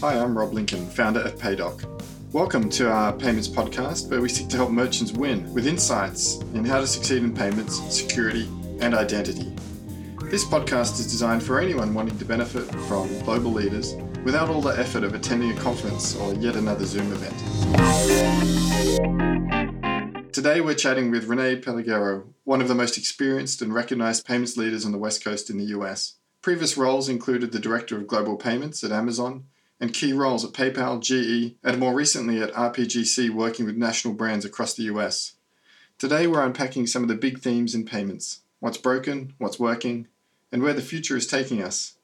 Hi, I'm Rob Lincolne, founder of Paydock. Welcome to our payments podcast, where we seek to help merchants win with insights in how to succeed in payments, security, and identity. This podcast is designed for anyone wanting to benefit from global leaders without all the effort of attending a conference or yet another Zoom event. Today we're chatting with Rene Pelegero, one of the most experienced and recognized payments leaders on the West Coast in the US. Previous roles included the Director of Global Payments at Amazon and key roles at PayPal, GE, and more recently at RPGC working with national brands across the US. Today we're unpacking some of the big themes in payments what's broken, what's working, and where the future is taking us,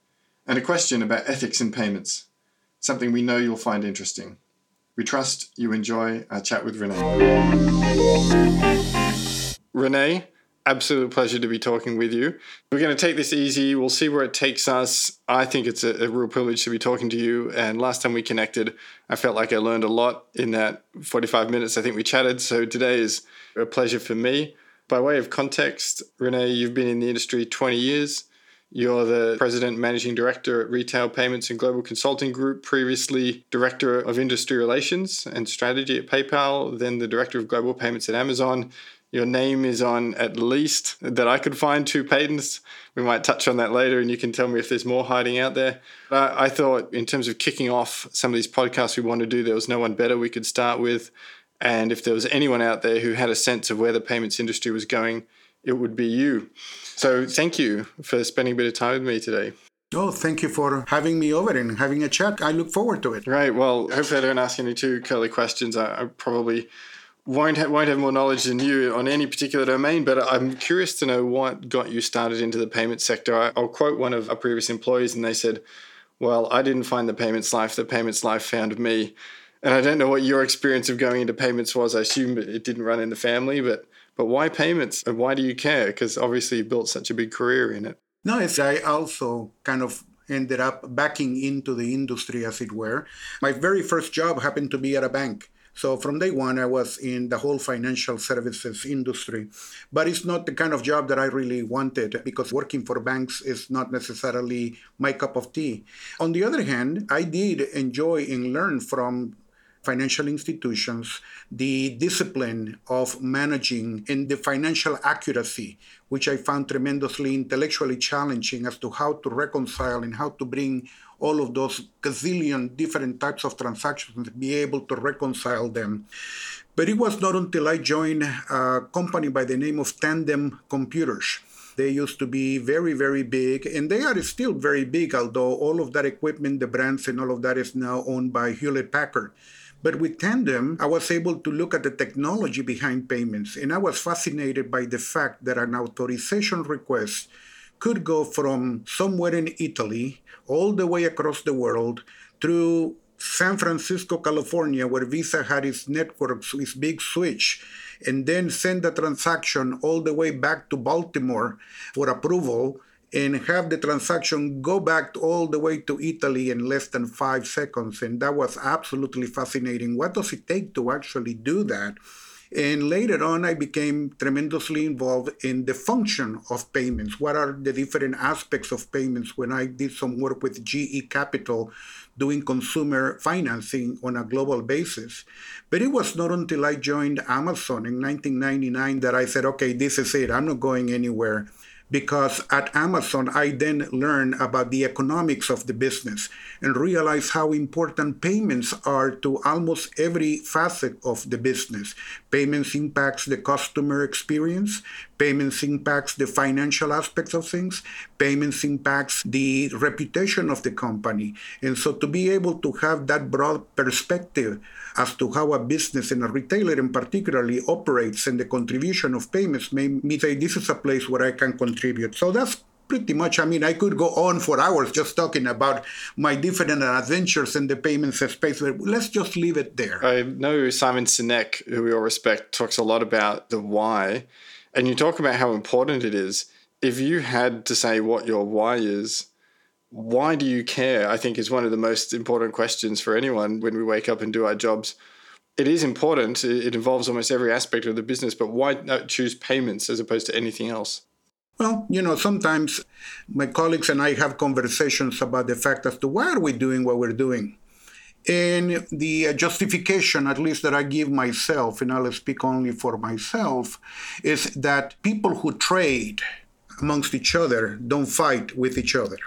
and a question about ethics in payments, something we know you'll find interesting. We trust you enjoy our chat with Rene. Rene, absolute pleasure to be talking with you. We're going to take this easy. We'll see where it takes us. I think it's a, a, real privilege to be talking to you. And last time we connected, I felt like I learned a lot in that 45 minutes I think we chatted. So today is a pleasure for me. By way of context, Rene, you've been in the industry 20 years. You're the president managing director at Retail Payments and Global Consulting Group, previously director of industry relations and strategy at PayPal, then the director of global payments at Amazon. Your name is on at least that I could find two patents. We might touch on that later, and you can tell me if there's more hiding out there. But I thought, in terms of kicking off some of these podcasts we want to do, there was no one better we could start with. And if there was anyone out there who had a sense of where the payments industry was going, it would be you. So thank you for spending a bit of time with me today. Oh, thank you for having me over and having a chat. I look forward to it. Right. Well, hopefully I don't ask any too curly questions. I, I probably won't have, won't have more knowledge than you on any particular domain, but I'm curious to know what got you started into the payment sector. I, will quote one of our previous employees, and they said, "Well, I didn't find the payments life; the payments life found me." And I don't know what your experience of going into payments was. I assume it didn't run in the family, but but why payments, and why do you care? Because obviously you built such a big career in it. No, it's I also kind of ended up backing into the industry, as it were. My very first job happened to be at a bank. So from day one, I was in the whole financial services industry. But it's not the kind of job that I really wanted because working for banks is not necessarily my cup of tea. On the other hand, I did enjoy and learn from financial institutions the discipline of managing and the financial accuracy, which I found tremendously intellectually challenging as to how to reconcile and how to bring all of those gazillion different types of transactions and be able to reconcile them. But it was not until I joined a company by the name of Tandem Computers. They used to be very, very big, and they are still very big, although all of that equipment, the brands, and all of that is now owned by Hewlett Packard. But with Tandem, I was able to look at the technology behind payments, and I was fascinated by the fact that an authorization request could go from somewhere in Italy all the way across the world through San Francisco, California, where Visa had its networks, its big switch, and then send the transaction all the way back to Baltimore for approval and have the transaction go back all the way to Italy in less than five seconds. And that was absolutely fascinating. What does it take to actually do that? And later on, I became tremendously involved in the function of payments. What are the different aspects of payments when I did some work with GE Capital doing consumer financing on a global basis? But it was not until I joined Amazon in 1999 that I said, okay, this is it. I'm not going anywhere because at Amazon, I then learned about the economics of the business and realized how important payments are to almost every facet of the business. Payments impacts the customer experience, payments impacts the financial aspects of things, payments impacts the reputation of the company. And so to be able to have that broad perspective as to how a business and a retailer in particularly operates and the contribution of payments made me say this is a place where I can contribute. So that's pretty much i mean i could go on for hours just talking about my different adventures in the payments space but let's just leave it there i know simon sinek who we all respect talks a lot about the why and you talk about how important it is if you had to say what your why is why do you care? I think is one of the most important questions for anyone when we wake up and do our jobs. It is important. It involves almost every aspect of the business, but why not choose payments as opposed to anything else? Well, you know, sometimes my colleagues and I have conversations about the fact as to why are we doing what we're doing. And the uh, justification, at least that I give myself, and I'll speak only for myself, is that people who trade amongst each other don't fight with each other.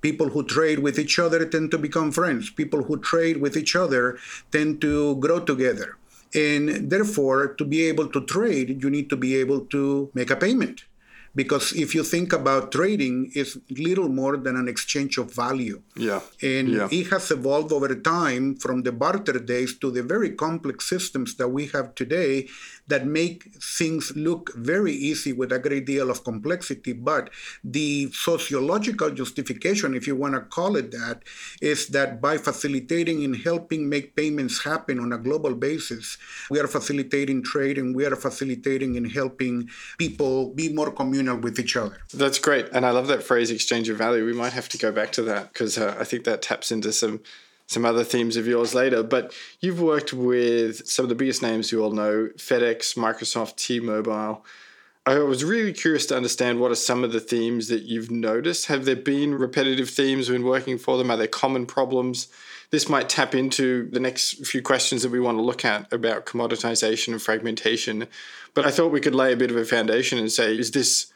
People who trade with each other tend to become friends. People who trade with each other tend to grow together. And therefore, to be able to trade, you need to be able to make a payment because if you think about trading it's little more than an exchange of value. Yeah. And yeah. it has evolved over time from the barter days to the very complex systems that we have today that make things look very easy with a great deal of complexity. But the sociological justification if you want to call it that is that by facilitating and helping make payments happen on a global basis we are facilitating trade and we are facilitating and helping people be more communal with each other. That's great. And I love that phrase exchange of value. We might have to go back to that because uh, I think that taps into some some other themes of yours later. But you've worked with some of the biggest names you all know FedEx, Microsoft, T Mobile. I was really curious to understand what are some of the themes that you've noticed. Have there been repetitive themes when working for them? Are there common problems? This might tap into the next few questions that we want to look at about commoditization and fragmentation. But I thought we could lay a bit of a foundation and say, is this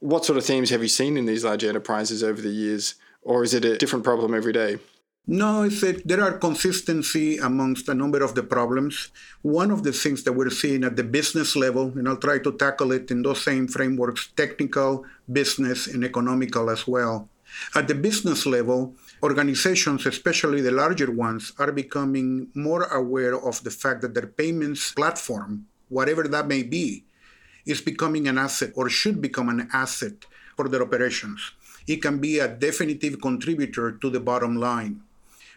what sort of themes have you seen in these large enterprises over the years, or is it a different problem every day? No, that there are consistency amongst a number of the problems. One of the things that we're seeing at the business level, and I'll try to tackle it in those same frameworks technical, business, and economical as well. At the business level, organizations, especially the larger ones, are becoming more aware of the fact that their payments platform, whatever that may be, is becoming an asset or should become an asset for their operations. It can be a definitive contributor to the bottom line.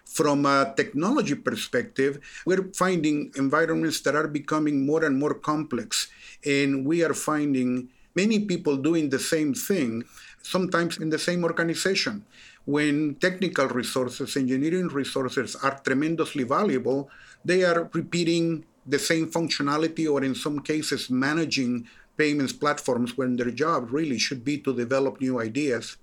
From a technology perspective, we're finding environments that are becoming more and more complex, and we are finding many people doing the same thing, sometimes in the same organization. When technical resources, engineering resources are tremendously valuable, they are repeating the same functionality or in some cases managing payments platforms when their job really should be to develop new ideas.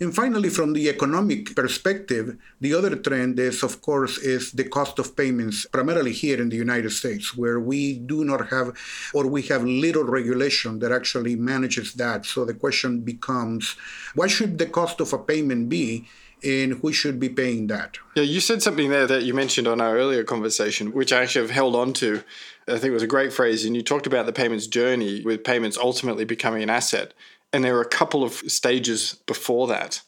And finally, from the economic perspective, the other trend is, of course, is the cost of payments, primarily here in the United States, where we do not have, or we have little regulation that actually manages that. So the question becomes, what should the cost of a payment be? and who should be paying that. Yeah, you said something there that you mentioned on our earlier conversation, which I actually have held on to. I think it was a great phrase. And you talked about the payments journey with payments ultimately becoming an asset. And there were a couple of stages before that.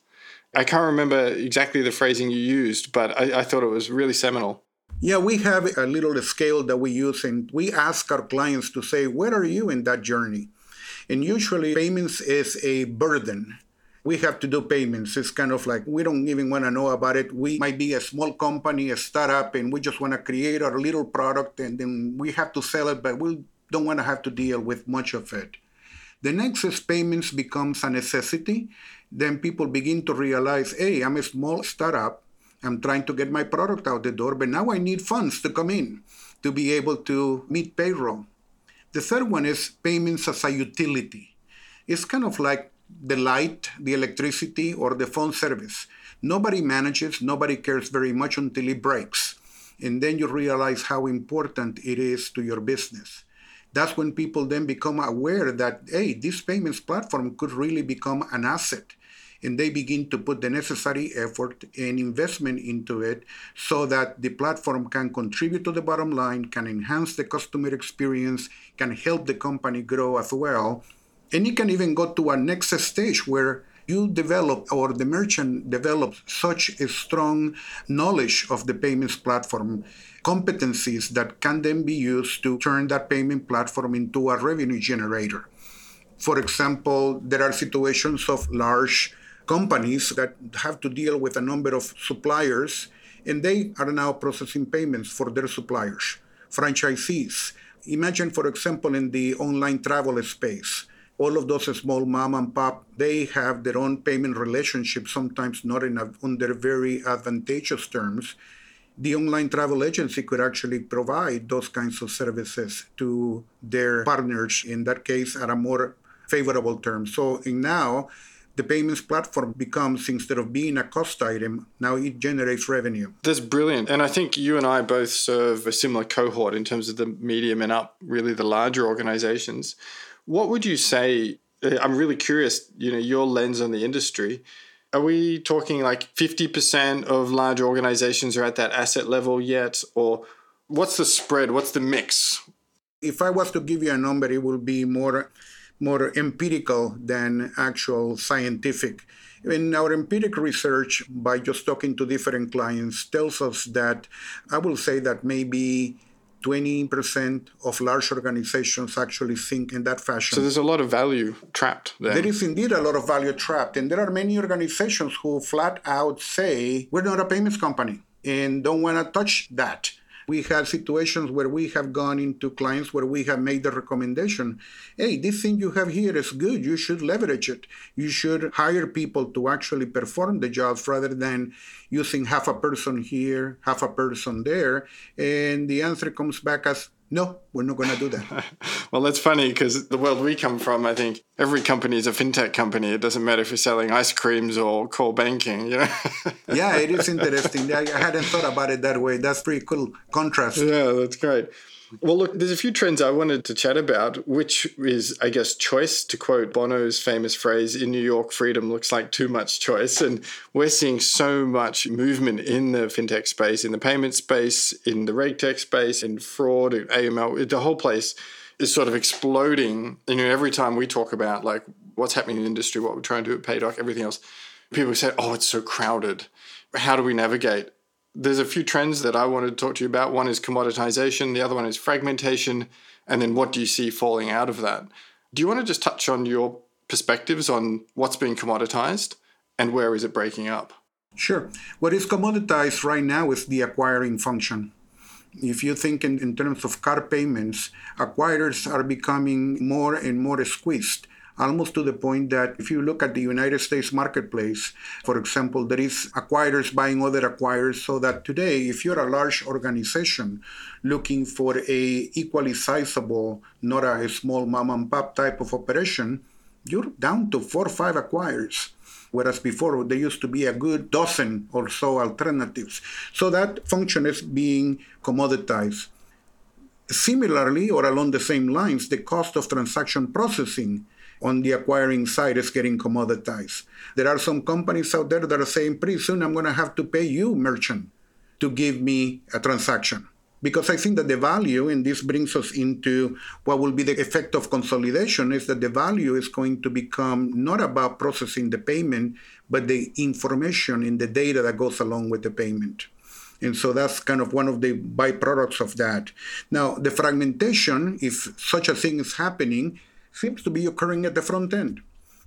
I can't remember exactly the phrasing you used, but I, I thought it was really seminal. Yeah, we have a little scale that we use, and we ask our clients to say, Where are you in that journey? And usually, payments is a burden we have to do payments. It's kind of like we don't even want to know about it. We might be a small company, a startup, and we just want to create our little product and then we have to sell it, but we don't want to have to deal with much of it. The next is payments becomes a necessity. Then people begin to realize, hey, I'm a small startup. I'm trying to get my product out the door, but now I need funds to come in to be able to meet payroll. The third one is payments as a utility. It's kind of like the light, the electricity, or the phone service. Nobody manages, nobody cares very much until it breaks. And then you realize how important it is to your business. That's when people then become aware that, hey, this payments platform could really become an asset. And they begin to put the necessary effort and investment into it so that the platform can contribute to the bottom line, can enhance the customer experience, can help the company grow as well and you can even go to a next stage where you develop or the merchant develops such a strong knowledge of the payments platform competencies that can then be used to turn that payment platform into a revenue generator. For example, there are situations of large companies that have to deal with a number of suppliers and they are now processing payments for their suppliers, franchisees. Imagine, for example, in the online travel space all of those small mom and pop, they have their own payment relationship, sometimes not in a, under very advantageous terms. The online travel agency could actually provide those kinds of services to their partners, in that case, at a more favorable terms. So now the payments platform becomes instead of being a cost item, now it generates revenue. That's brilliant. And I think you and I both serve a similar cohort in terms of the medium and up, really the larger organizations. What would you say? Uh, I'm really curious, you know, your lens on the industry. Are we talking like 50% of large organizations are at that asset level yet? Or what's the spread? What's the mix? If I was to give you a number, it would be more more empirical than actual scientific. In our empirical research, by just talking to different clients, tells us that I will say that maybe 20% of large organizations actually think in that fashion. So there's a lot of value trapped there. There is indeed a lot of value trapped. And there are many organizations who flat out say, we're not a payments company and don't want to touch that. We had situations where we have gone into clients where we have made the recommendation hey, this thing you have here is good. You should leverage it. You should hire people to actually perform the jobs rather than using half a person here, half a person there. And the answer comes back as no, we're not going to do that. well, that's funny because the world we come from, I think every company is a fintech company. It doesn't matter if you're selling ice creams or core banking, you know. yeah, it is interesting. I hadn't thought about it that way. That's pretty cool contrast. Yeah, that's great. Well, look, there's a few trends I wanted to chat about, which is, I guess, choice. To quote Bono's famous phrase, in New York, freedom looks like too much choice. And we're seeing so much movement in the fintech space, in the payment space, in the regtech space, in fraud, in AML. The whole place is sort of exploding. You know, every time we talk about like what's happening in the industry, what we're trying to do at Paydock, everything else, people say, oh, it's so crowded. How do we navigate? There's a few trends that I wanted to talk to you about. One is commoditization, the other one is fragmentation, and then what do you see falling out of that? Do you want to just touch on your perspectives on what's being commoditized and where is it breaking up? Sure. What is commoditized right now is the acquiring function. If you think in, in terms of car payments, acquirers are becoming more and more squeezed almost to the point that if you look at the United States marketplace, for example, there is acquirers buying other acquirers so that today, if you're a large organization looking for a equally sizable, not a small mom and pop type of operation, you're down to four or five acquirers whereas before there used to be a good dozen or so alternatives. So that function is being commoditized. Similarly, or along the same lines, the cost of transaction processing on the acquiring side is getting commoditized. There are some companies out there that are saying pretty soon I'm going to have to pay you, merchant, to give me a transaction. Because I think that the value, and this brings us into what will be the effect of consolidation, is that the value is going to become not about processing the payment, but the information and the data that goes along with the payment. And so that's kind of one of the byproducts of that. Now, the fragmentation, if such a thing is happening, seems to be occurring at the front end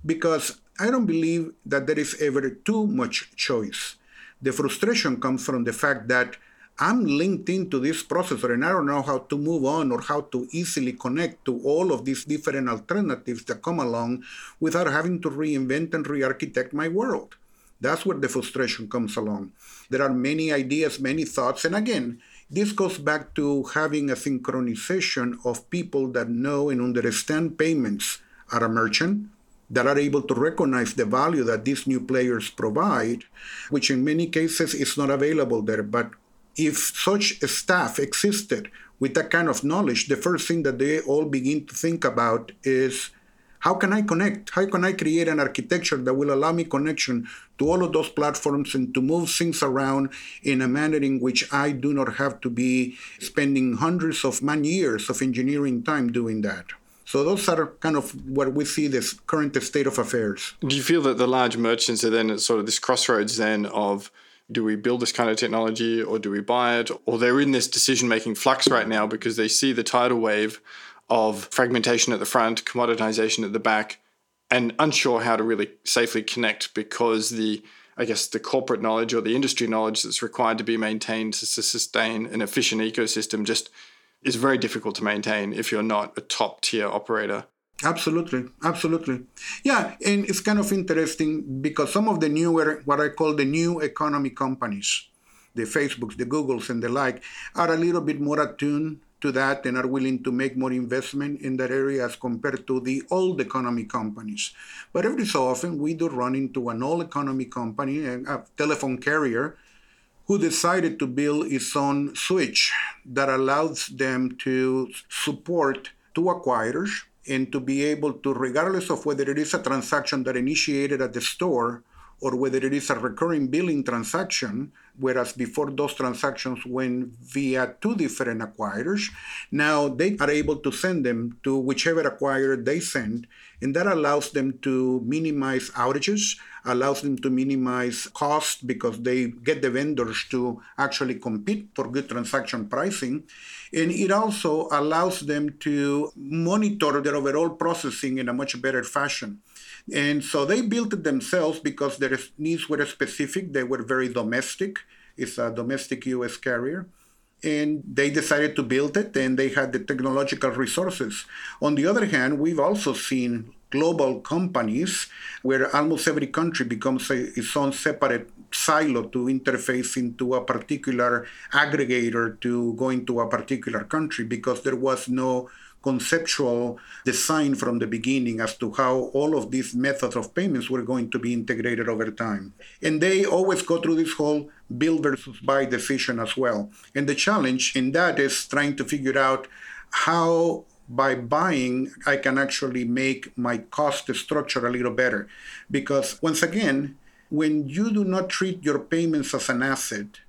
because I don't believe that there is ever too much choice. The frustration comes from the fact that I'm linked into this processor and I don't know how to move on or how to easily connect to all of these different alternatives that come along without having to reinvent and re architect my world. That's where the frustration comes along. There are many ideas, many thoughts, and again, this goes back to having a synchronization of people that know and understand payments at a merchant, that are able to recognize the value that these new players provide, which in many cases is not available there. But if such a staff existed with that kind of knowledge, the first thing that they all begin to think about is how can I connect? How can I create an architecture that will allow me connection to all of those platforms and to move things around in a manner in which I do not have to be spending hundreds of man years of engineering time doing that? So those are kind of what we see this current state of affairs. Do you feel that the large merchants are then at sort of this crossroads then of do we build this kind of technology or do we buy it? Or they're in this decision making flux right now because they see the tidal wave of fragmentation at the front, commoditization at the back, and unsure how to really safely connect because the I guess the corporate knowledge or the industry knowledge that's required to be maintained to sustain an efficient ecosystem just is very difficult to maintain if you're not a top tier operator. Absolutely, absolutely. Yeah, and it's kind of interesting because some of the newer, what I call the new economy companies, the Facebooks, the Googles, and the like, are a little bit more attuned to that and are willing to make more investment in that area as compared to the old economy companies. But every so often, we do run into an old economy company, a telephone carrier, who decided to build its own switch that allows them to support two acquirers and to be able to, regardless of whether it is a transaction that initiated at the store or whether it is a recurring billing transaction, whereas before those transactions went via two different acquirers, now they are able to send them to whichever acquirer they send, and that allows them to minimize outages, allows them to minimize cost because they get the vendors to actually compete for good transaction pricing. And it also allows them to monitor their overall processing in a much better fashion. And so they built it themselves because their needs were specific. They were very domestic. It's a domestic US carrier. And they decided to build it and they had the technological resources. On the other hand, we've also seen global companies where almost every country becomes a, its own separate silo to interface into a particular aggregator to go into a particular country because there was no conceptual design from the beginning as to how all of these methods of payments were going to be integrated over time. And they always go through this whole build versus buy decision as well. And the challenge in that is trying to figure out how by buying, I can actually make my cost structure a little better. Because once again, when you do not treat your payments as an asset,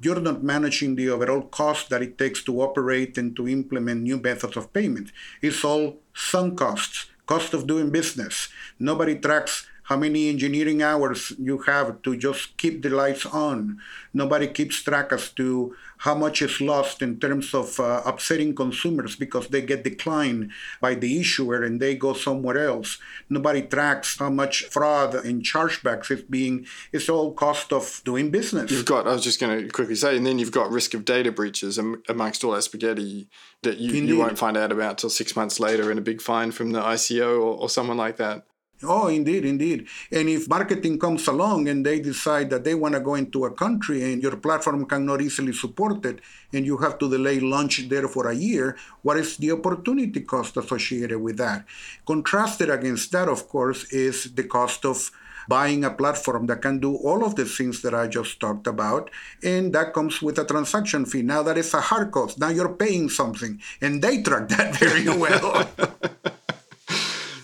you're not managing the overall cost that it takes to operate and to implement new methods of payment. It's all sunk costs, cost of doing business. Nobody tracks how many engineering hours you have to just keep the lights on. Nobody keeps track as to how much is lost in terms of uh, upsetting consumers because they get declined by the issuer and they go somewhere else. Nobody tracks how much fraud and chargebacks is being, it's all cost of doing business. You've got, I was just going to quickly say, and then you've got risk of data breaches amongst all that spaghetti that you, you won't find out about till six months later in a big fine from the ICO or, or someone like that. Oh, indeed, indeed. And if marketing comes along and they decide that they want to go into a country and your platform cannot easily support it and you have to delay launch there for a year, what is the opportunity cost associated with that? Contrasted against that, of course, is the cost of buying a platform that can do all of the things that I just talked about, and that comes with a transaction fee. Now that is a hard cost. Now you're paying something, and they track that very well.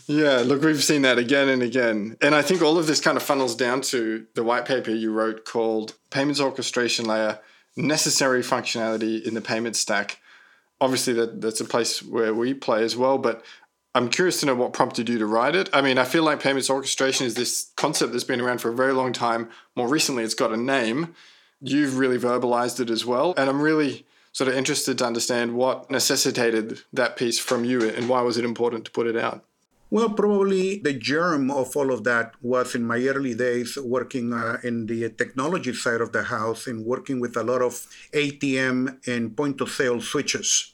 Yeah, look, we've seen that again and again. And I think all of this kind of funnels down to the white paper you wrote called Payments Orchestration Layer Necessary Functionality in the Payment Stack. Obviously, that, that's a place where we play as well, but I'm curious to know what prompted you to write it. I mean, I feel like payments orchestration is this concept that's been around for a very long time. More recently, it's got a name. You've really verbalized it as well. And I'm really sort of interested to understand what necessitated that piece from you and why was it important to put it out? Well, probably the germ of all of that was in my early days working uh, in the technology side of the house and working with a lot of ATM and point of sale switches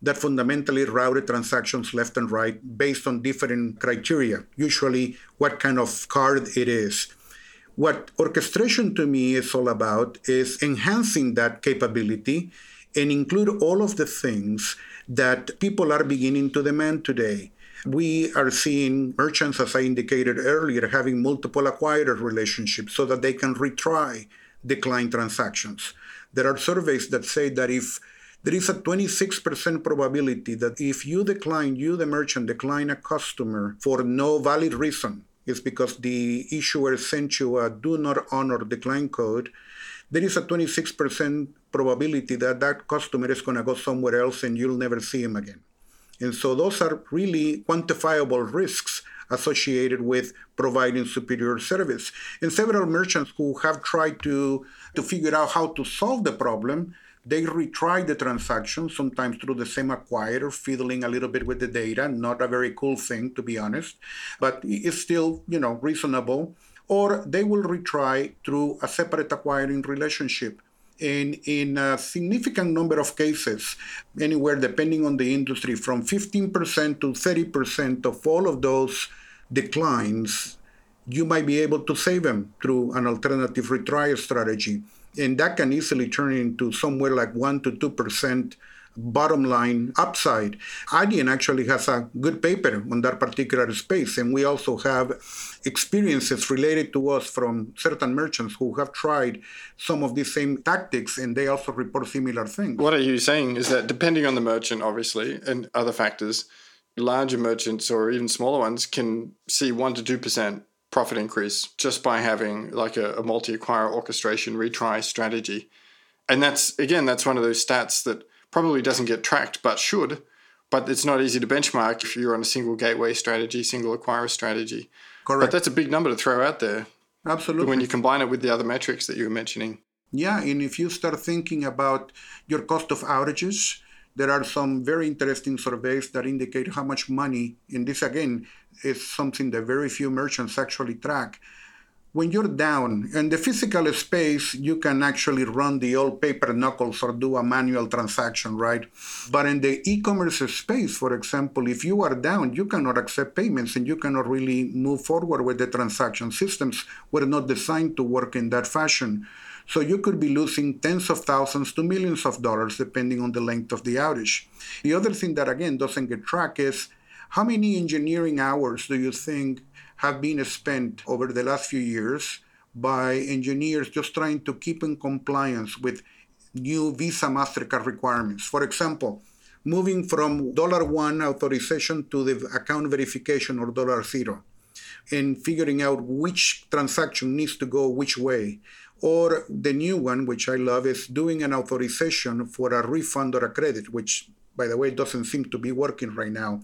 that fundamentally routed transactions left and right based on different criteria, usually what kind of card it is. What orchestration to me is all about is enhancing that capability and include all of the things that people are beginning to demand today we are seeing merchants, as I indicated earlier, having multiple acquirer relationships so that they can retry declined transactions. There are surveys that say that if there is a 26% probability that if you decline, you, the merchant, decline a customer for no valid reason, it's because the issuer sent you a do not honor decline code, there is a 26% probability that that customer is going to go somewhere else and you'll never see him again. And so those are really quantifiable risks associated with providing superior service. And several merchants who have tried to, to figure out how to solve the problem, they retry the transaction, sometimes through the same acquirer, fiddling a little bit with the data. Not a very cool thing, to be honest, but it's still, you know, reasonable. Or they will retry through a separate acquiring relationship and in a significant number of cases, anywhere depending on the industry, from 15% to 30% of all of those declines, you might be able to save them through an alternative retry strategy. And that can easily turn into somewhere like 1% to 2% bottom line upside. Adyen actually has a good paper on that particular space, and we also have experiences related to us from certain merchants who have tried some of these same tactics, and they also report similar things. What are you saying is that depending on the merchant, obviously, and other factors, larger merchants or even smaller ones can see 1% to 2% profit increase just by having like a, a multi acquirer orchestration retry strategy. And that's, again, that's one of those stats that probably doesn't get tracked but should. But it's not easy to benchmark if you're on a single gateway strategy, single acquirer strategy. Correct. But that's a big number to throw out there. Absolutely. When you combine it with the other metrics that you were mentioning. Yeah, and if you start thinking about your cost of outages, there are some very interesting surveys that indicate how much money, and this again is something that very few merchants actually track. When you're down in the physical space, you can actually run the old paper knuckles or do a manual transaction, right? But in the e commerce space, for example, if you are down, you cannot accept payments and you cannot really move forward with the transaction. Systems were not designed to work in that fashion. So you could be losing tens of thousands to millions of dollars depending on the length of the outage. The other thing that again doesn't get tracked is how many engineering hours do you think have been spent over the last few years by engineers just trying to keep in compliance with new Visa MasterCard requirements? For example, moving from dollar one authorization to the account verification or dollar zero and figuring out which transaction needs to go which way or the new one, which I love, is doing an authorization for a refund or a credit, which by the way, it doesn't seem to be working right now.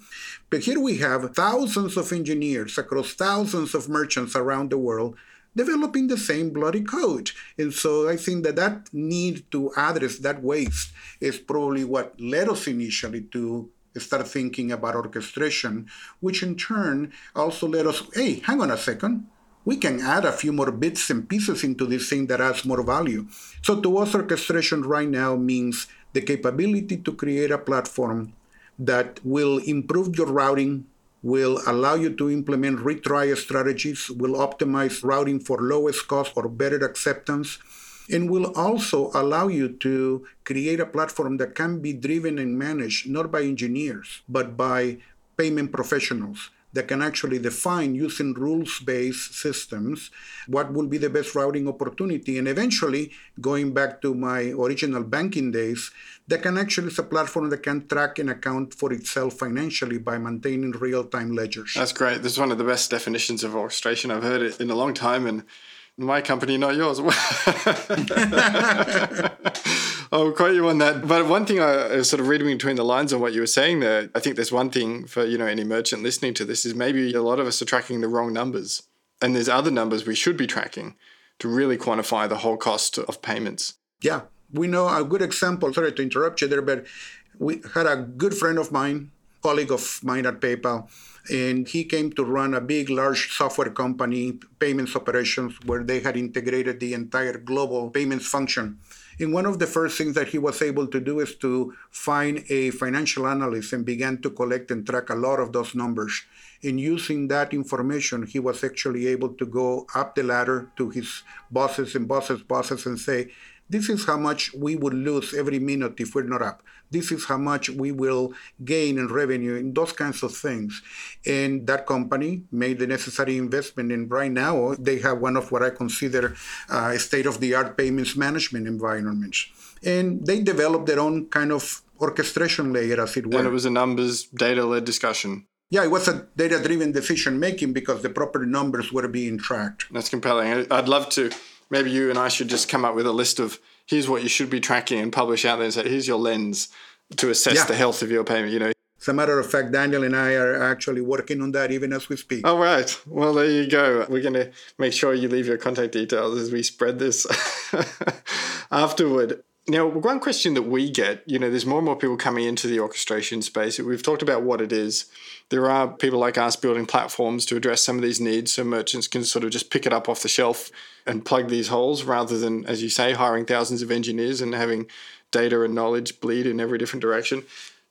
But here we have thousands of engineers across thousands of merchants around the world developing the same bloody code. And so I think that that need to address that waste is probably what led us initially to start thinking about orchestration, which in turn also led us, hey, hang on a second we can add a few more bits and pieces into this thing that adds more value. So to us, orchestration right now means the capability to create a platform that will improve your routing, will allow you to implement retry strategies, will optimize routing for lowest cost or better acceptance, and will also allow you to create a platform that can be driven and managed not by engineers, but by payment professionals that can actually define using rules-based systems what will be the best routing opportunity and eventually going back to my original banking days that can actually is a platform that can track and account for itself financially by maintaining real-time ledgers that's great this is one of the best definitions of orchestration i've heard it in a long time and my company, not yours. I'll quote you on that. But one thing I sort of reading between the lines on what you were saying there, I think there's one thing for you know any merchant listening to this is maybe a lot of us are tracking the wrong numbers, and there's other numbers we should be tracking to really quantify the whole cost of payments. Yeah, we know a good example. Sorry to interrupt you there, but we had a good friend of mine, colleague of mine at PayPal and he came to run a big, large software company, payments operations, where they had integrated the entire global payments function. And one of the first things that he was able to do is to find a financial analyst and began to collect and track a lot of those numbers. And using that information, he was actually able to go up the ladder to his bosses and bosses' bosses and say, this is how much we would lose every minute if we're not up. This is how much we will gain in revenue and those kinds of things. And that company made the necessary investment. And right now, they have one of what I consider uh, state of the art payments management environments. And they developed their own kind of orchestration layer, as it were. And it was a numbers data led discussion. Yeah, it was a data driven decision making because the proper numbers were being tracked. That's compelling. I'd love to maybe you and I should just come up with a list of here's what you should be tracking and publish out there and say here's your lens to assess yeah. the health of your payment. You know. As a matter of fact, Daniel and I are actually working on that even as we speak. All right. Well, there you go. We're going to make sure you leave your contact details as we spread this afterward. Now, one question that we get, you know, there's more and more people coming into the orchestration space. We've talked about what it is there are people like us building platforms to address some of these needs so merchants can sort of just pick it up off the shelf and plug these holes rather than, as you say, hiring thousands of engineers and having data and knowledge bleed in every different direction.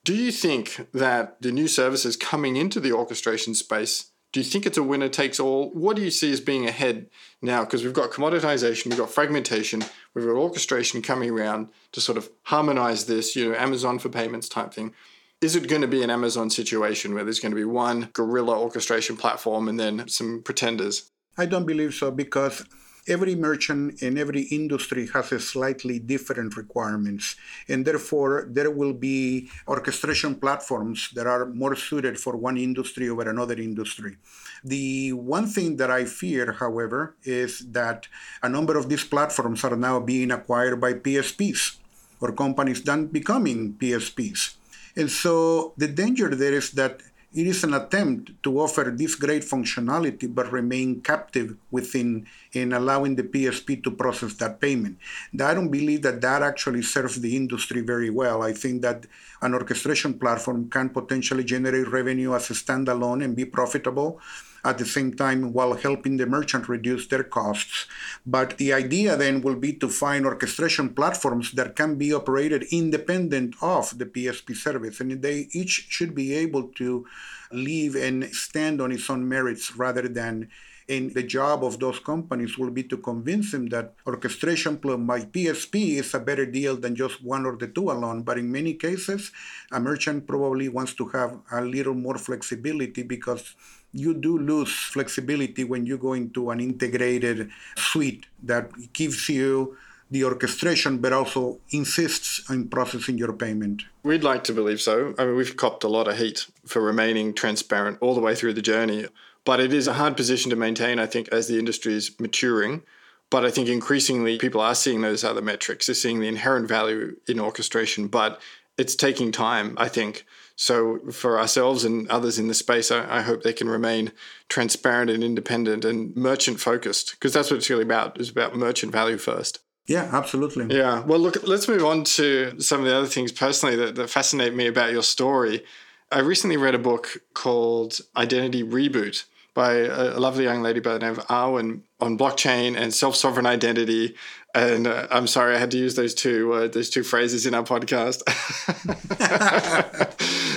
Do you think that the new services coming into the orchestration space Do you think it's a winner takes all? What do you see as being ahead now? Because we've got commoditization, we've got fragmentation, we've got orchestration coming around to sort of harmonize this, you know, Amazon for payments type thing. Is it going to be an Amazon situation where there's going to be one gorilla orchestration platform and then some pretenders? I don't believe so because every merchant and every industry has a slightly different requirements and therefore there will be orchestration platforms that are more suited for one industry over another industry. The one thing that i fear however is that a number of these platforms are now being acquired by psps or companies then becoming psps and so the danger there is that it is an attempt to offer this great functionality but remain captive within in allowing the PSP to process that payment. I don't believe that that actually serves the industry very well. I think that an orchestration platform can potentially generate revenue as a standalone and be profitable at the same time while helping the merchant reduce their costs. But the idea then will be to find orchestration platforms that can be operated independent of the PSP service, and they each should be able to live and stand on its own merits rather than and the job of those companies will be to convince them that orchestration by PSP is a better deal than just one or the two alone. But in many cases, a merchant probably wants to have a little more flexibility because you do lose flexibility when you go into an integrated suite that gives you the orchestration, but also insists on processing your payment. We'd like to believe so. I mean, we've copped a lot of heat for remaining transparent all the way through the journey, but it is a hard position to maintain, I think, as the industry is maturing. But I think increasingly people are seeing those other metrics, they're seeing the inherent value in orchestration, but it's taking time, I think. So for ourselves and others in the space, I, I, hope they can remain transparent and independent and merchant focused because that's what it's really about. It's about merchant value first. Yeah, absolutely. Yeah. Well, look, let's move on to some of the other things personally that, that fascinate me about your story. I recently read a book called Identity Reboot by a, a lovely young lady by the name of Arwen on blockchain and self-sovereign identity. And uh, I'm sorry, I had to use those two uh, those two phrases in our podcast.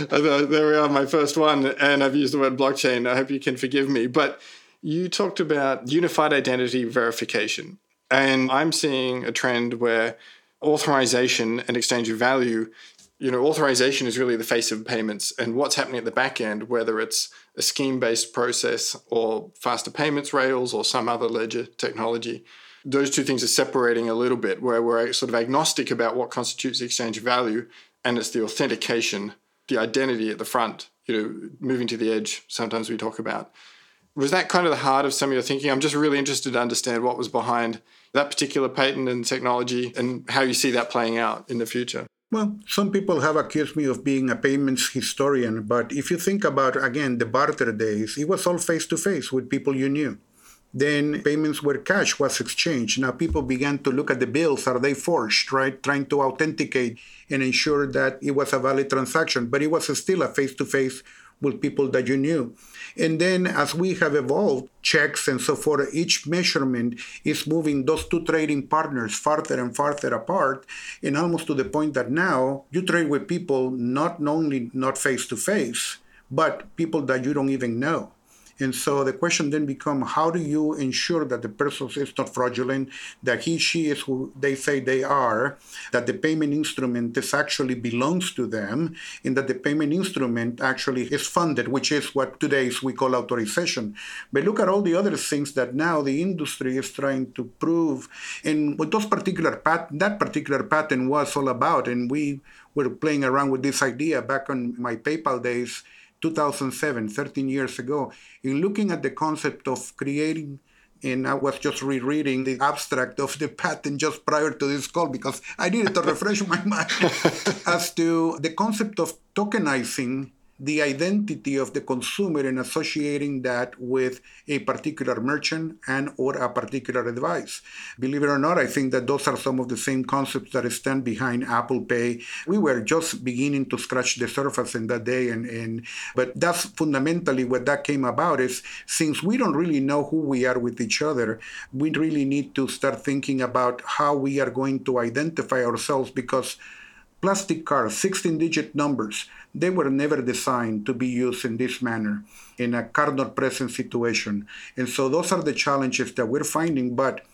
there we are, my first one, and I've used the word blockchain. I hope you can forgive me. But you talked about unified identity verification, and I'm seeing a trend where authorization and exchange of value. You know, authorization is really the face of payments, and what's happening at the back end, whether it's a scheme based process or faster payments rails or some other ledger technology. Those two things are separating a little bit, where we're sort of agnostic about what constitutes the exchange value, and it's the authentication, the identity at the front, you know, moving to the edge, sometimes we talk about. Was that kind of the heart of some of your thinking? I'm just really interested to understand what was behind that particular patent and technology and how you see that playing out in the future. Well, some people have accused me of being a payments historian, but if you think about, again, the barter days, it was all face to face with people you knew. Then payments where cash was exchanged. Now people began to look at the bills. Are they forged, right? Trying to authenticate and ensure that it was a valid transaction, but it was still a face to face with people that you knew. And then as we have evolved, checks and so forth, each measurement is moving those two trading partners farther and farther apart, and almost to the point that now you trade with people not only not face to face, but people that you don't even know. And so the question then becomes how do you ensure that the person is not fraudulent, that he, she is who they say they are, that the payment instrument is actually belongs to them, and that the payment instrument actually is funded, which is what today we call authorization. But look at all the other things that now the industry is trying to prove. And what those particular pat- that particular patent was all about, and we were playing around with this idea back on my PayPal days 2007, 13 years ago, in looking at the concept of creating and I was just rereading the abstract of the patent just prior to this call because I needed to refresh my mind as to the concept of tokenizing the identity of the consumer and associating that with a particular merchant and or a particular device. Believe it or not, I think that those are some of the same concepts that stand behind Apple Pay. We were just beginning to scratch the surface in that day and, and but that's fundamentally what that came about is since we don't really know who we are with each other, we really need to start thinking about how we are going to identify ourselves because plastic cards, 16 digit numbers, they were never designed to be used in this manner in a card not present situation. And so those are the challenges that we're finding. But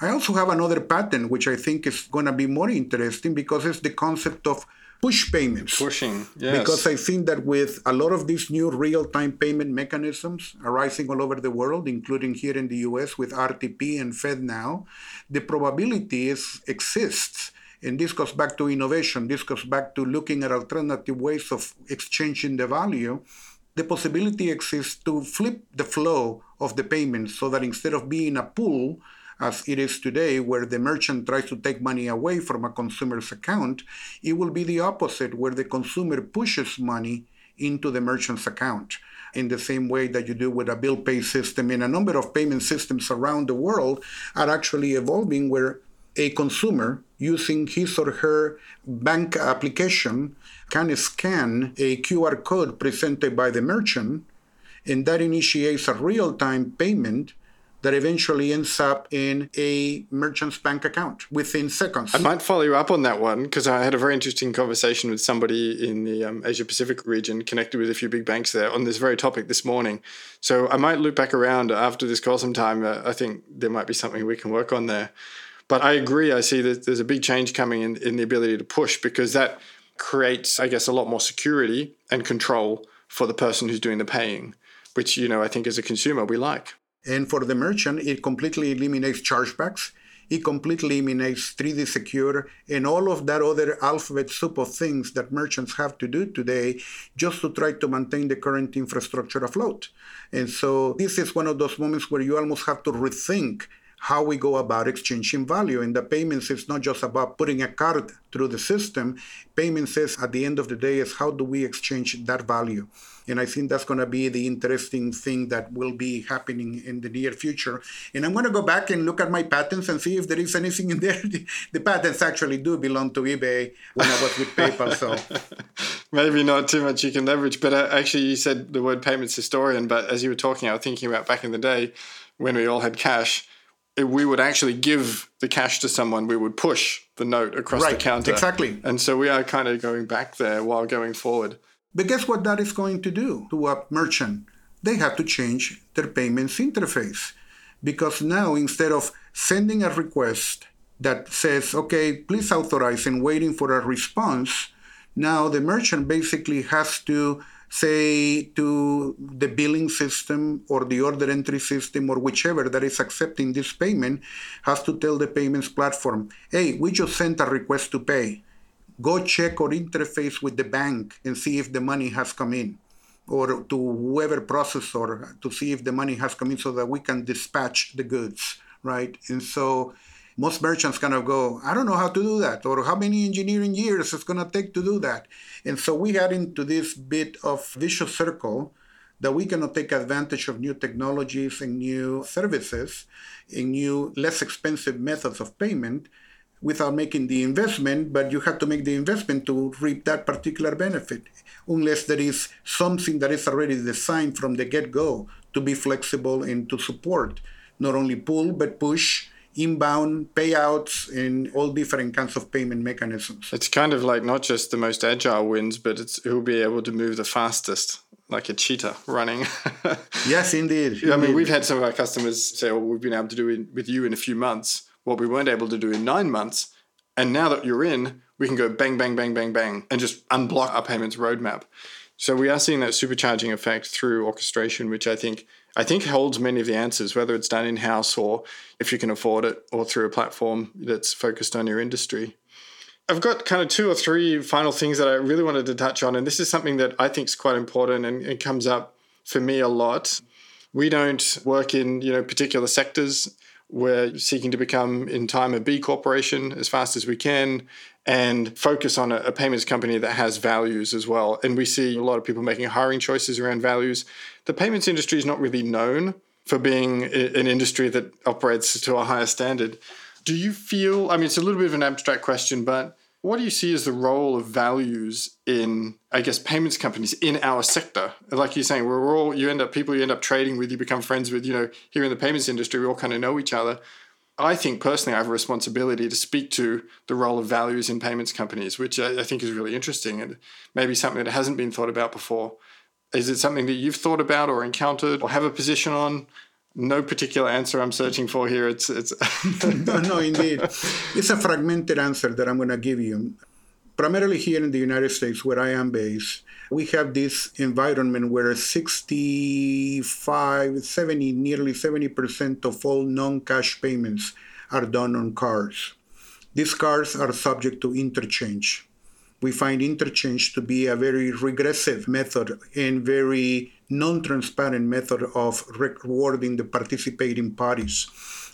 I also have another patent which I think is going to be more interesting because it's the concept of push payments. Pushing, yes. Because I think that with a lot of these new real time payment mechanisms arising all over the world, including here in the US with RTP and FedNow, the probability is, exists. And this goes back to innovation. This goes back to looking at alternative ways of exchanging the value. The possibility exists to flip the flow of the payment so that instead of being a pull, as it is today, where the merchant tries to take money away from a consumer's account, it will be the opposite, where the consumer pushes money into the merchant's account in the same way that you do with a bill pay system. And a number of payment systems around the world are actually evolving where a consumer using his or her bank application can scan a QR code presented by the merchant, and that initiates a real time payment that eventually ends up in a merchant's bank account within seconds. I might follow you up on that one because I had a very interesting conversation with somebody in the um, Asia Pacific region connected with a few big banks there on this very topic this morning. So I might loop back around after this call sometime. Uh, I think there might be something we can work on there. But I agree. I see that there's a big change coming in, in the ability to push because that creates, I guess, a lot more security and control for the person who's doing the paying, which, you know, I think as a consumer we like. And for the merchant, it completely eliminates chargebacks. It completely eliminates 3D Secure and all of that other alphabet soup of things that merchants have to do today just to try to maintain the current infrastructure afloat. And so this is one of those moments where you almost have to rethink how we go about exchanging value. And the payments is not just about putting a card through the system. Payments is at the end of the day is how do we exchange that value. And I think that's going to be the interesting thing that will be happening in the near future. And I'm going to go back and look at my patents and see if there is anything in there. the patents actually do belong to eBay when I was with PayPal. So maybe not too much you can leverage. But uh, actually, you said the word payments historian. But as you were talking, I was thinking about back in the day when we all had cash we would actually give the cash to someone, we would push the note across right, the counter. Exactly. And so we are kind of going back there while going forward. But guess what that is going to do to a merchant? They have to change their payments interface. Because now, instead of sending a request that says, okay, please authorize and waiting for a response, now the merchant basically has to say to the billing system or the order entry system or whichever that is accepting this payment has to tell the payments platform, hey, we just sent a request to pay. Go check or interface with the bank and see if the money has come in or to whoever processor to see if the money has come in so that we can dispatch the goods, right? And so most merchants kind of go, I don't know how to do that, or how many engineering years it's going to take to do that. And so we got into this bit of vicious circle that we cannot take advantage of new technologies and new services and new, less expensive methods of payment without making the investment, but you have to make the investment to reap that particular benefit, unless there is something that is already designed from the get go to be flexible and to support not only pull but push inbound payouts in all different kinds of payment mechanisms. It's kind of like not just the most agile wins, but it's who'll be able to move the fastest, like a cheetah running. yes, indeed. I mean, we've had some of our customers say, "Well, we've been able to do it with you in a few months what we weren't able to do in nine months." And now that you're in, we can go bang, bang, bang, bang, bang, and just unblock our payments roadmap. So we are seeing that supercharging effect through orchestration, which I think I think holds many of the answers, whether it's done in house or if you can afford it, or through a platform that's focused on your industry. I've got kind of two or three final things that I really wanted to touch on, and this is something that I think is quite important and it comes up for me a lot. We don't work in you know particular sectors. We're seeking to become in time a B corporation as fast as we can and focus on a, a, payments company that has values as well. And we see a lot of people making hiring choices around values. The payments industry is not really known for being an industry that operates to a higher standard. Do you feel, I mean, it's a little bit of an abstract question, but what do you see as the role of values in, I guess, payments companies in our sector? Like you're saying, we're all, you end up, people you end up trading with, you become friends with, you know, here in the payments industry, we all kind of know each other I think personally, I have a responsibility to speak to the role of values in payments companies, which I, I think is really interesting and maybe something that hasn't been thought about before. Is it something that you've thought about or encountered or have a position on? No particular answer I'm searching for here. It's it's no, no, indeed. It's a fragmented answer that I'm going to give you. Primarily here in the United States, where I am based, we have this environment where 65, 70, nearly 70% of all non cash payments are done on cards. These cards are subject to interchange. We find interchange to be a very regressive method and very non transparent method of rewarding the participating parties.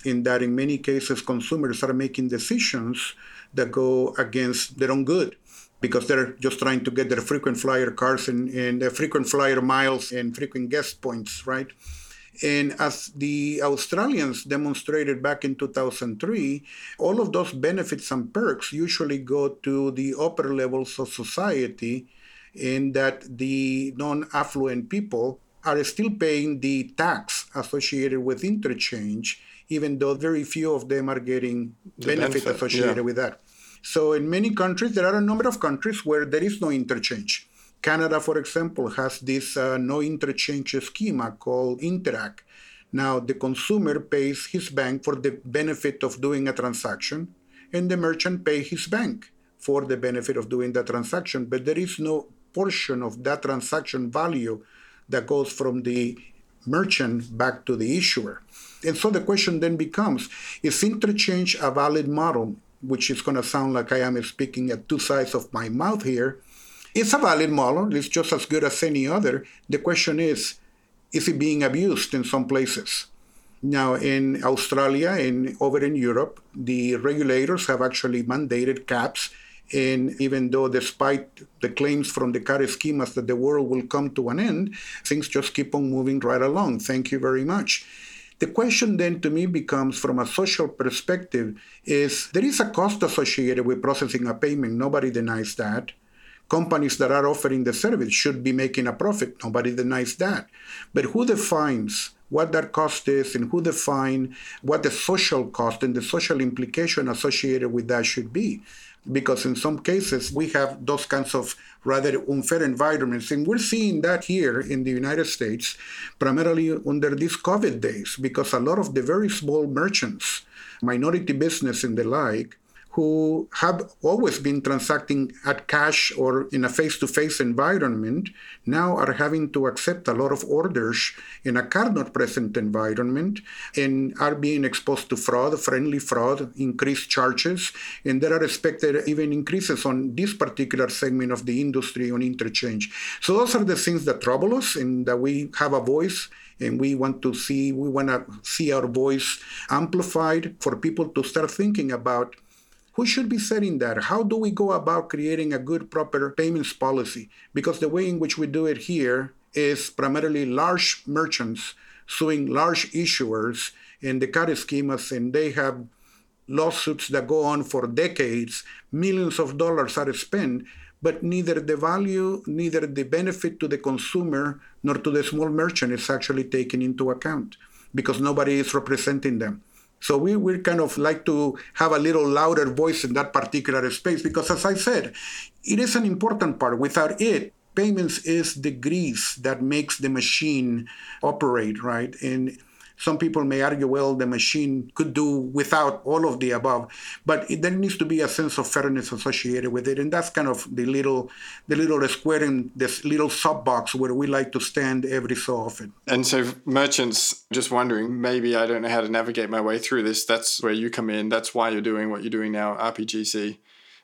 In that, in many cases, consumers are making decisions that go against their own good because they're just trying to get their frequent flyer cards and, and their frequent flyer miles and frequent guest points, right? And as the Australians demonstrated back in 2003, all of those benefits and perks usually go to the upper levels of society, in that the non affluent people are still paying the tax associated with interchange, even though very few of them are getting the benefit, benefit associated yeah. with that. So in many countries, there are a number of countries where there is no interchange. Canada, for example, has this uh, no interchange schema called Interac. Now, the consumer pays his bank for the benefit of doing a transaction, and the merchant pays his bank for the benefit of doing the transaction, but there is no portion of that transaction value that goes from the merchant back to the issuer. And so the question then becomes is interchange a valid model? which is going to sound like I am speaking at two sides of my mouth here, it's a valid model. It's just as good as any other. The question is, is it being abused in some places? Now, in Australia and over in Europe, the regulators have actually mandated caps. And even though, despite the claims from the CAR schemas that the world will come to an end, things just keep on moving right along. Thank you very much. The question then to me becomes from a social perspective is there is a cost associated with processing a payment. Nobody denies that. Companies that are offering the service should be making a profit. Nobody denies that. But who defines what that cost is and who define what the social cost and the social implication associated with that should be? Because in some cases we have those kinds of rather unfair environments. And we're seeing that here in the United States, primarily under these COVID days, because a lot of the very small merchants, minority business and the like, who have always been transacting at cash or in a face to face environment now are having to accept a lot of orders in a card not present environment and are being exposed to fraud, friendly fraud, increased charges, and there are expected even increases on this particular segment of the industry on interchange. So those are the things that trouble us and that we have a voice and we want to see we want to see our voice amplified for people to start thinking about who should be setting that? How do we go about creating a good, proper payments policy? Because the way in which we do it here is primarily large merchants suing large issuers in the CAR schemas, and they have lawsuits that go on for decades. Millions of dollars are spent, but neither the value, neither the benefit to the consumer nor to the small merchant is actually taken into account because nobody is representing them. So we, we kind of like to have a little louder voice in that particular space because, as I said, it is an important part. Without it, payments is the grease that makes the machine operate, right? And some people may argue, well, the machine could do without all of the above, but it, there needs to be a sense of fairness associated with it, and that's kind of the little, the little square in this little sub box where we like to stand every so often. And so, merchants just wondering, maybe I don't know how to navigate my way through this. That's where you come in. That's why you're doing what you're doing now, RPGC,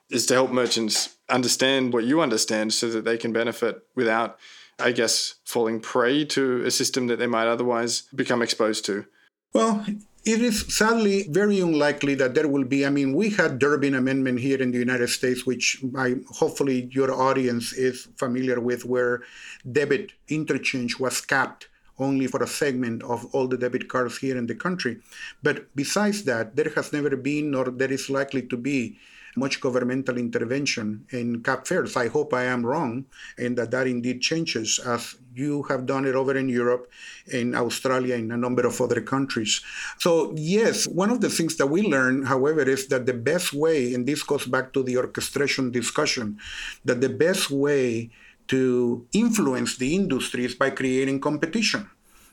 is to help merchants understand what you understand so that they can benefit without I guess, falling prey to a system that they might otherwise become exposed to? Well, it is sadly very unlikely that there will be. I mean, we had Durbin Amendment here in the United States, which I hopefully your audience is familiar with, where debit interchange was capped only for a segment of all the debit cards here in the country. But besides that, there has never been, nor there is likely to be, much governmental intervention in cap fares. I hope I am wrong and that that indeed changes as you have done it over in Europe, in Australia, in a number of other countries. So, yes, one of the things that we learn, however, is that the best way, and this goes back to the orchestration discussion, that the best way to influence the industry is by creating competition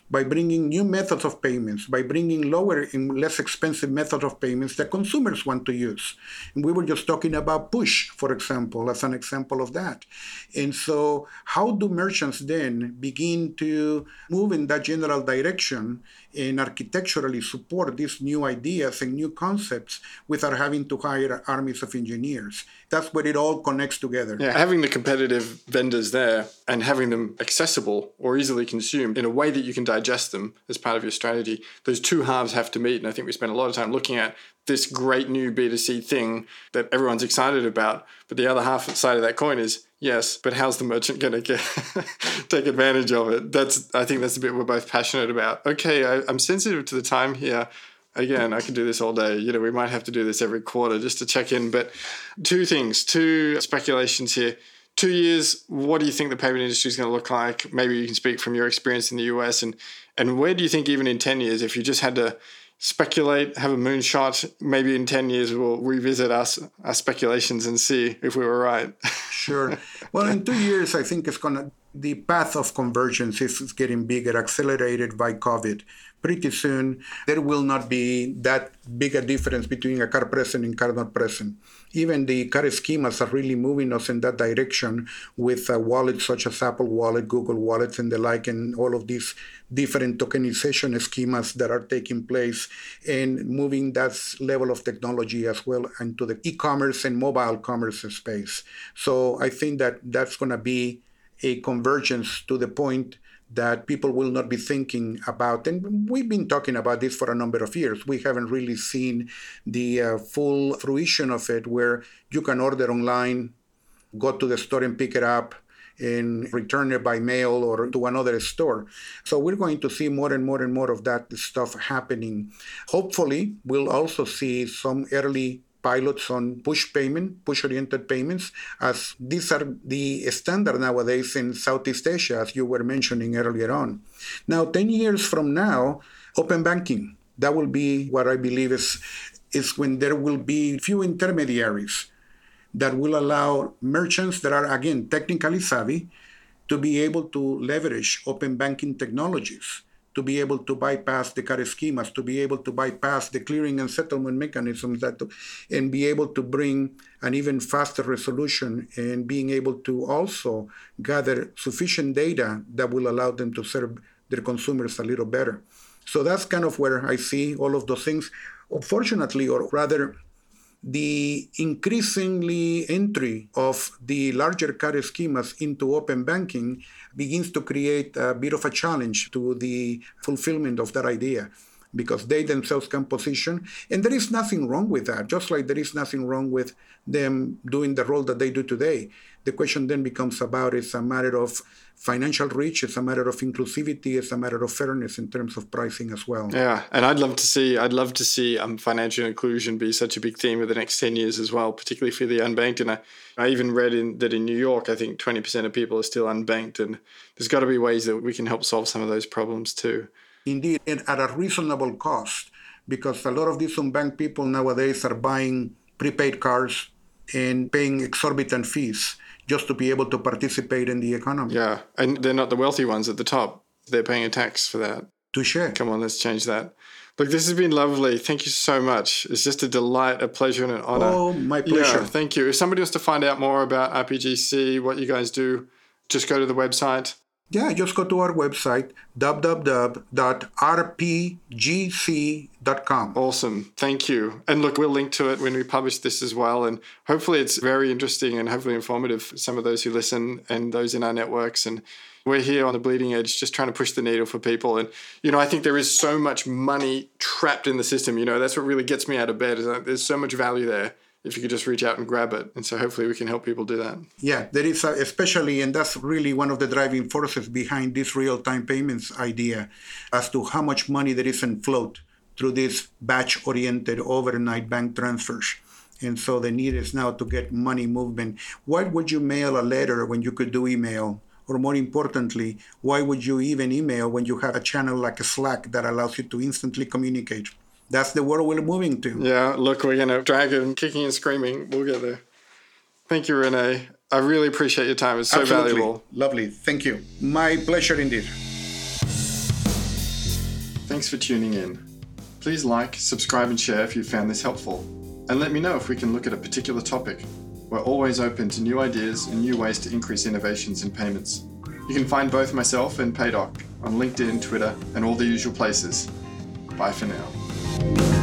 by bringing new methods of payments, by bringing lower and less expensive methods of payments that consumers want to use. And we were just talking about push, for example, as an example of that. And so, how do merchants then begin to move in that general direction and architecturally support these new ideas and new concepts without having to hire armies of engineers. That's where it all connects together. Yeah, having the competitive vendors there and having them accessible or easily consumed in a way that you can digest them as part of your strategy, those two halves have to meet. And I think we spent a lot of time looking at this great new B2C thing that everyone's excited about. But the other half side of that coin is yes, but how's the merchant going to get take advantage of it? That's I think that's the bit we're both passionate about. Okay, I, I'm sensitive to the time here. Again, I could do this all day. You know, we might have to do this every quarter just to check in. But two things, two speculations here. Two years, what do you think the payment industry is going to look like? Maybe you can speak from your experience in the US, and and where do you think even in ten years, if you just had to speculate, have a moonshot. Maybe in 10 years, we'll revisit our, our speculations and see if we were right. sure. Well, in two years, I think it's going to, the path of convergence is getting bigger, accelerated by COVID pretty soon there will not be that big a difference between a card present and card not present. Even the card schemas are really moving us in that direction with uh, wallets such as Apple Wallet, Google Wallets, and the like, and all of these different tokenization schemas that are taking place and moving that level of technology as well into the e-commerce and mobile commerce space. So I think that that's going to be a convergence to the point that people will not be thinking about. And we've been talking about this for a number of years. We haven't really seen the uh, full fruition of it where you can order online, go to the store and pick it up, and return it by mail or to another store. So we're going to see more and more and more of that stuff happening. Hopefully, we'll also see some early pilots on push payment, push oriented payments, as these are the standard nowadays in Southeast Asia, as you were mentioning earlier on. Now, 10 years from now, open banking, that will be what I believe is, is when there will be few intermediaries that will allow merchants that are, again, technically savvy to be able to leverage open banking technologies to be able to bypass the card schemas, to be able to bypass the clearing and settlement mechanisms that, and be able to bring an even faster resolution and being able to also gather sufficient data that will allow them to serve their consumers a little better. So that's kind of where I see all of those things. Unfortunately, or rather, the increasingly entry of the larger card schemas into open banking begins to create a bit of a challenge to the fulfillment of that idea because they themselves can position. And there is nothing wrong with that, just like there is nothing wrong with them doing the role that they do today. The question then becomes about it's a matter of financial reach, it's a matter of inclusivity, it's a matter of fairness in terms of pricing as well. Yeah, and I'd love to see I'd love to see um, financial inclusion be such a big theme of the next ten years as well, particularly for the unbanked. And I, I even read in that in New York, I think twenty percent of people are still unbanked, and there's got to be ways that we can help solve some of those problems too. Indeed, and at a reasonable cost, because a lot of these unbanked people nowadays are buying prepaid cards and paying exorbitant fees just to be able to participate in the economy. Yeah, and they're not the wealthy ones at the top. They're paying a tax for that. Touche. Come on, let's change that. Look, this has been lovely. Thank you so much. It's just a delight, a pleasure, and an honor. Oh, my pleasure. Yeah, thank you. If somebody wants to find out more about RPGC, what you guys do, just go to the website. Yeah, just go to our website, www.rpgc.com. Awesome. Thank you. And look, we'll link to it when we publish this as well. And hopefully it's very interesting and hopefully informative for some of those who listen and those in our networks. And we're here on the bleeding edge just trying to push the needle for people. And, you know, I think there is so much money trapped in the system. You know, that's what really gets me out of bed is that there's so much value there if you could just reach out and grab it. And so hopefully we can help people do that. Yeah, there is, a, especially, and that's really one of the driving forces behind this real time payments idea as to how much money there is in float through these batch oriented overnight bank transfers. And so the need is now to get money movement. Why would you mail a letter when you could do email? Or more importantly, why would you even email when you have a channel like Slack that allows you to instantly communicate? That's the world we're moving to. Yeah, look, we're going to drag it kicking and screaming. We'll get there. Thank you, Rene. I really appreciate your time. It's so Absolutely. valuable. Lovely. Thank you. My pleasure indeed. Thanks for tuning in. Please like, subscribe, and share if you found this helpful. And let me know if we can look at a particular topic. We're always open to new ideas and new ways to increase innovations in payments. You can find both myself and Paydock on LinkedIn, Twitter, and all the usual places. Bye for now. Bye.